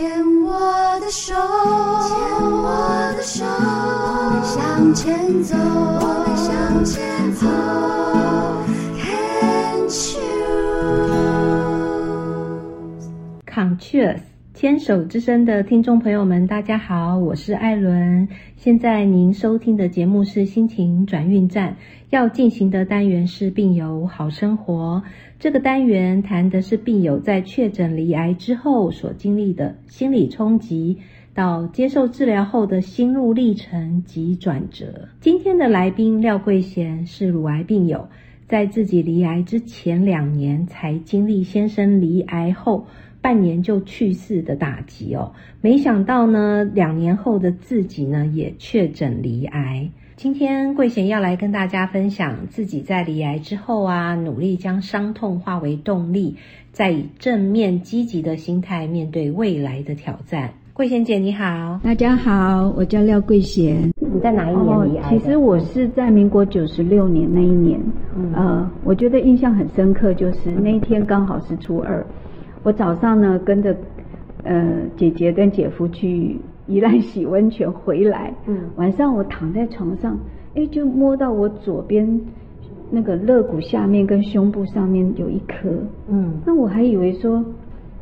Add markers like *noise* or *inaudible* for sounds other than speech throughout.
牵我的手，牵我的手，我们向前走，我们向前走。Can't you? Conscious，牵手之声的听众朋友们，大家好，我是艾伦。现在您收听的节目是心情转运站，要进行的单元是病友好生活。这个单元谈的是病友在确诊离癌之后所经历的心理冲击，到接受治疗后的心路历程及转折。今天的来宾廖桂贤是乳癌病友，在自己离癌之前两年才经历先生离癌后半年就去世的打击哦，没想到呢，两年后的自己呢也确诊罹癌。今天桂贤要来跟大家分享自己在离癌之后啊，努力将伤痛化为动力，再以正面积极的心态面对未来的挑战。桂贤姐你好，大家好，我叫廖桂贤。你在哪一年离癌？其实我是在民国九十六年那一年，呃，我觉得印象很深刻，就是那一天刚好是初二，我早上呢跟着呃姐姐跟姐夫去。宜兰洗温泉回来，嗯，晚上我躺在床上，哎，就摸到我左边那个肋骨下面跟胸部上面有一颗，嗯，那我还以为说，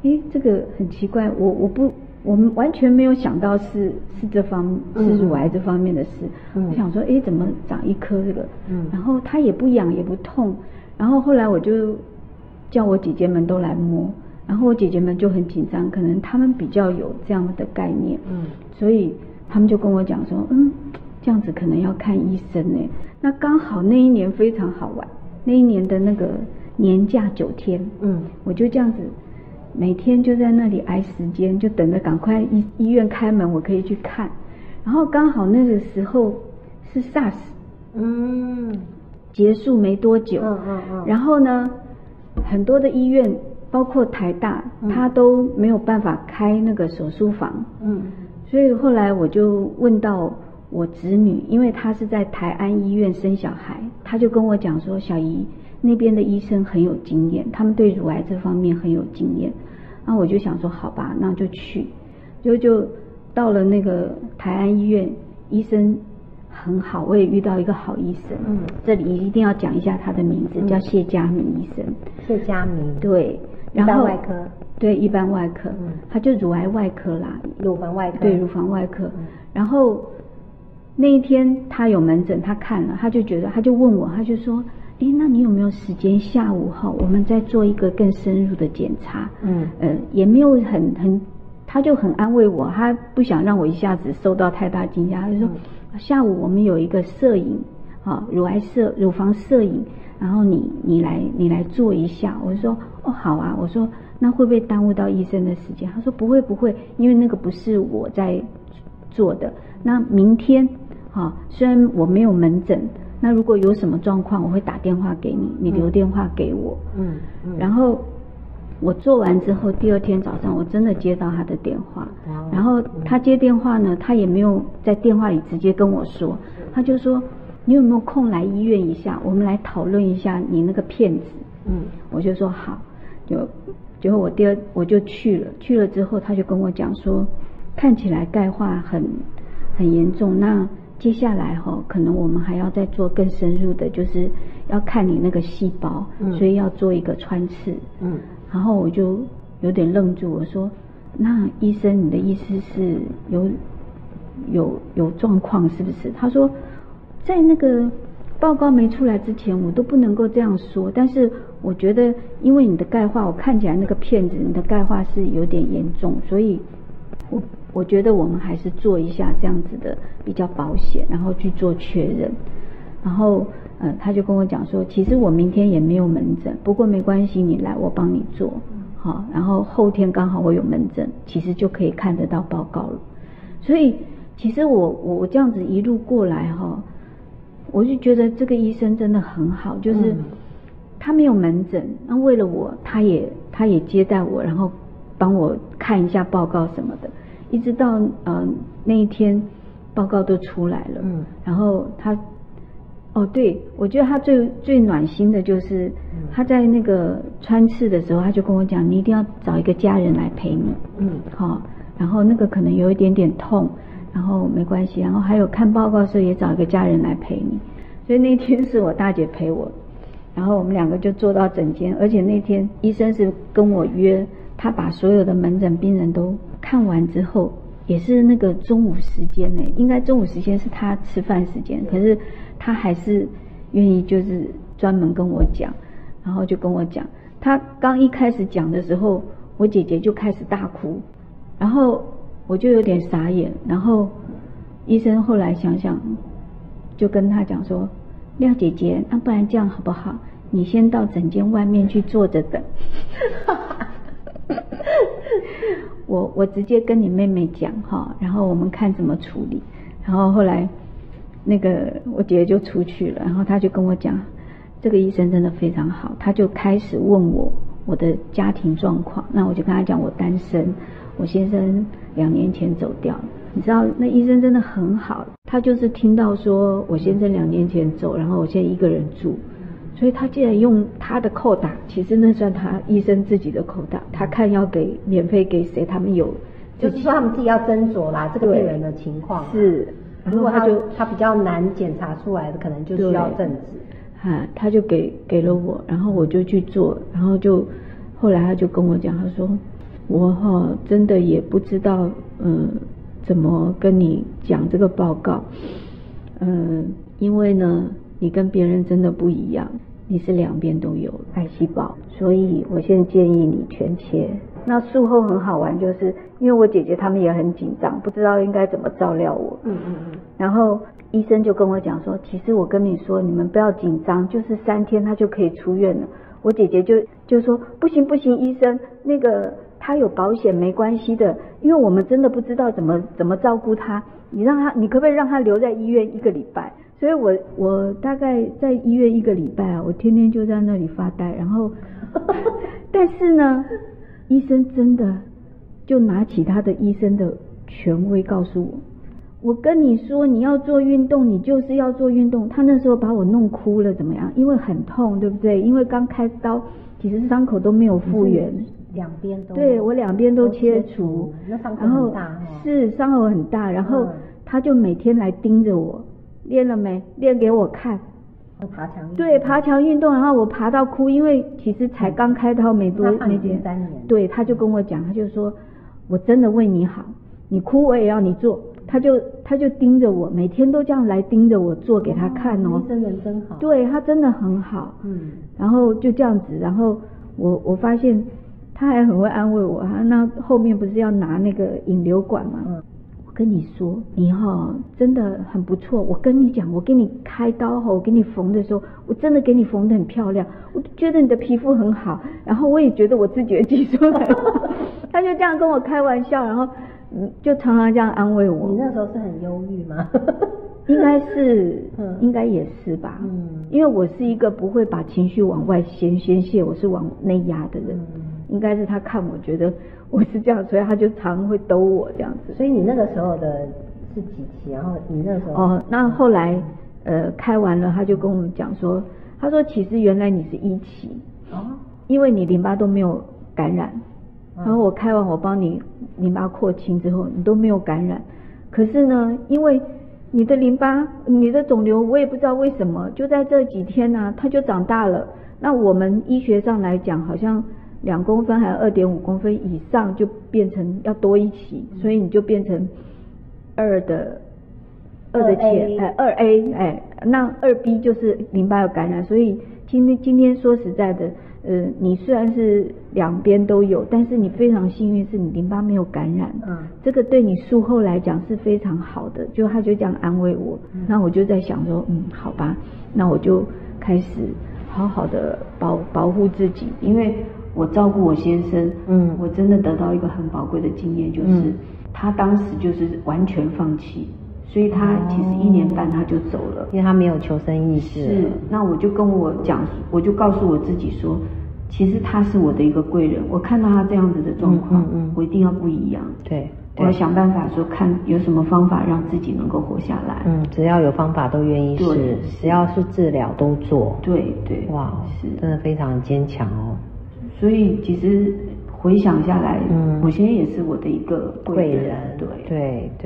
哎，这个很奇怪，我我不，我们完全没有想到是是这方是乳癌这方面的事，我想说，哎，怎么长一颗这个，嗯，然后它也不痒也不痛，然后后来我就叫我姐姐们都来摸。然后我姐姐们就很紧张，可能他们比较有这样的概念，嗯，所以他们就跟我讲说，嗯，这样子可能要看医生呢。那刚好那一年非常好玩，那一年的那个年假九天，嗯，我就这样子每天就在那里挨时间，就等着赶快医医院开门，我可以去看。然后刚好那个时候是 SARS，嗯，结束没多久，嗯嗯嗯，然后呢，很多的医院。包括台大，他都没有办法开那个手术房，嗯，所以后来我就问到我侄女，因为她是在台安医院生小孩，她就跟我讲说，小姨那边的医生很有经验，他们对乳癌这方面很有经验，那我就想说，好吧，那就去，就就到了那个台安医院，医生很好，我也遇到一个好医生，嗯，这里一定要讲一下他的名字，叫谢佳明医生，谢佳明，对。一般外科，对一般外科，他就乳癌外科啦，乳房外科，对乳房外科。然后那一天他有门诊，他看了，他就觉得，他就问我，他就说，哎，那你有没有时间下午哈，我们再做一个更深入的检查？嗯，呃，也没有很很，他就很安慰我，他不想让我一下子受到太大惊吓，他就说下午我们有一个摄影，啊，乳癌摄乳房摄影。然后你你来你来做一下，我说哦好啊，我说那会不会耽误到医生的时间？他说不会不会，因为那个不是我在做的。那明天啊，虽然我没有门诊，那如果有什么状况，我会打电话给你，你留电话给我。嗯嗯。然后我做完之后，第二天早上我真的接到他的电话，然后他接电话呢，他也没有在电话里直接跟我说，他就说。你有没有空来医院一下？我们来讨论一下你那个片子。嗯，我就说好，就，结果我第二我就去了。去了之后，他就跟我讲说，看起来钙化很很严重。那接下来哈，可能我们还要再做更深入的，就是要看你那个细胞，所以要做一个穿刺。嗯，然后我就有点愣住，我说，那医生你的意思是有有有状况是不是？他说。在那个报告没出来之前，我都不能够这样说。但是我觉得，因为你的钙化，我看起来那个片子，你的钙化是有点严重，所以，我我觉得我们还是做一下这样子的比较保险，然后去做确认。然后，呃，他就跟我讲说，其实我明天也没有门诊，不过没关系，你来我帮你做，好。然后后天刚好我有门诊，其实就可以看得到报告了。所以，其实我我这样子一路过来哈。我就觉得这个医生真的很好，就是他没有门诊，那为了我，他也他也接待我，然后帮我看一下报告什么的，一直到呃那一天报告都出来了，嗯，然后他，哦对，我觉得他最最暖心的就是他在那个穿刺的时候，他就跟我讲，你一定要找一个家人来陪你，嗯，好，然后那个可能有一点点痛，然后没关系，然后还有看报告的时候也找一个家人来陪你，所以那天是我大姐陪我，然后我们两个就坐到诊间，而且那天医生是跟我约，他把所有的门诊病人都看完之后，也是那个中午时间呢，应该中午时间是他吃饭时间，可是他还是愿意就是专门跟我讲，然后就跟我讲，他刚一开始讲的时候，我姐姐就开始大哭，然后我就有点傻眼，然后医生后来想想，就跟他讲说，廖姐姐，那不然这样好不好？你先到诊间外面去坐着等。*laughs* 我我直接跟你妹妹讲哈，然后我们看怎么处理。然后后来那个我姐姐就出去了，然后她就跟我讲，这个医生真的非常好，他就开始问我我的家庭状况。那我就跟他讲我单身，我先生两年前走掉了。你知道那医生真的很好，他就是听到说我先生两年前走，然后我现在一个人住。所以他竟然用他的扣打，其实那算他医生自己的扣打，他看要给免费给谁，他们有就是说他们自己要斟酌啦，这个病人的情况啊。是，如果他就他比较难检查出来的，可能就需要对正子。啊，他就给给了我，然后我就去做，然后就后来他就跟我讲，他说我哈、真的也不知道嗯怎么跟你讲这个报告，嗯，因为呢你跟别人真的不一样，你是两边都有癌细胞，所以我现在建议你全切。那术后很好玩，就是因为我姐姐他们也很紧张，不知道应该怎么照料我。嗯嗯嗯。然后医生就跟我讲说，其实我跟你说，你们不要紧张，就是三天他就可以出院了。我姐姐就就说不行不行，医生那个他有保险没关系的，因为我们真的不知道怎么怎么照顾他，你让他你可不可以让他留在医院一个礼拜？所以我我大概在医院一个礼拜啊，我天天就在那里发呆，然后 *laughs* 但是呢，医生真的就拿起他的医生的权威告诉我，我跟你说你要做运动，你就是要做运动。他那时候把我弄哭了，怎么样？因为很痛，对不对？因为刚开刀，其实伤口都没有复原。两边都对我两边都切除除，，那伤口然后很大哦。是伤口很大，然后嗯他就每天来盯着我，练了没？练给我看。爬墙。对，爬墙运动，然后我爬到哭，因为其实才刚开刀没多没几三年对，他就跟我讲，他就说，我真的为你好，你哭我也要你做，他就他就盯着我，每天都这样来盯着我做给他看哦医，生人真好。，对他真的很好，嗯，然后就这样子，然后我我发现他还很会安慰我，他那后面不是要拿那个引流管吗？嗯我跟你说，你哈、真的很不错。我跟你讲，我给你开刀后，我给你缝的时候，我真的给你缝的很漂亮，我觉得你的皮肤很好，然后我也觉得我自己的技术很好。*laughs* 他就这样跟我开玩笑，然后嗯，就常常这样安慰我你。那时候是很忧郁吗？*laughs* 应该是，嗯应该也是吧。嗯因为我是一个不会把情绪往外宣宣泄，我是往内压的人。嗯应该是他看我觉得我是这样，所以他就常会逗我这样子。所以你那个时候的是几期？然后你那个时候哦，那后来呃开完了，他就跟我们讲说，他说其实原来你是一期，哦，因为你淋巴都没有感染，嗯然后我开完我帮你淋巴扩清之后，你都没有感染，可是呢，因为你的淋巴、你的肿瘤，我也不知道为什么，就在这几天呢、它就长大了。那我们医学上来讲，好像两公分还有二点五公分以上就变成要多一起，所以你就变成二的二的 2A 前哎二 A 哎，那二 B 就是淋巴有感染，所以今天今天说实在的，呃，你虽然是两边都有，但是你非常幸运是你淋巴没有感染，嗯。这个对你术后来讲是非常好的，就他就这样安慰我，那我就在想说，嗯，好吧，那我就开始好好的保保护自己，因为我照顾我先生，嗯。我真的得到一个很宝贵的经验，就是、嗯。他当时就是完全放弃，所以他其实一年半他就走了。因为他没有求生意识。是，那我就跟我讲，我就告诉我自己说，其实他是我的一个贵人，我看到他这样子的状况，嗯嗯嗯。我一定要不一样。对，我要，想办法说，看有什么方法让自己能够活下来。嗯，只要有方法都愿意试对，只要是治疗都做。对对，哇，是。真的非常坚强哦。所以其实回想下来，嗯我先生也是我的一个贵人，对。对对。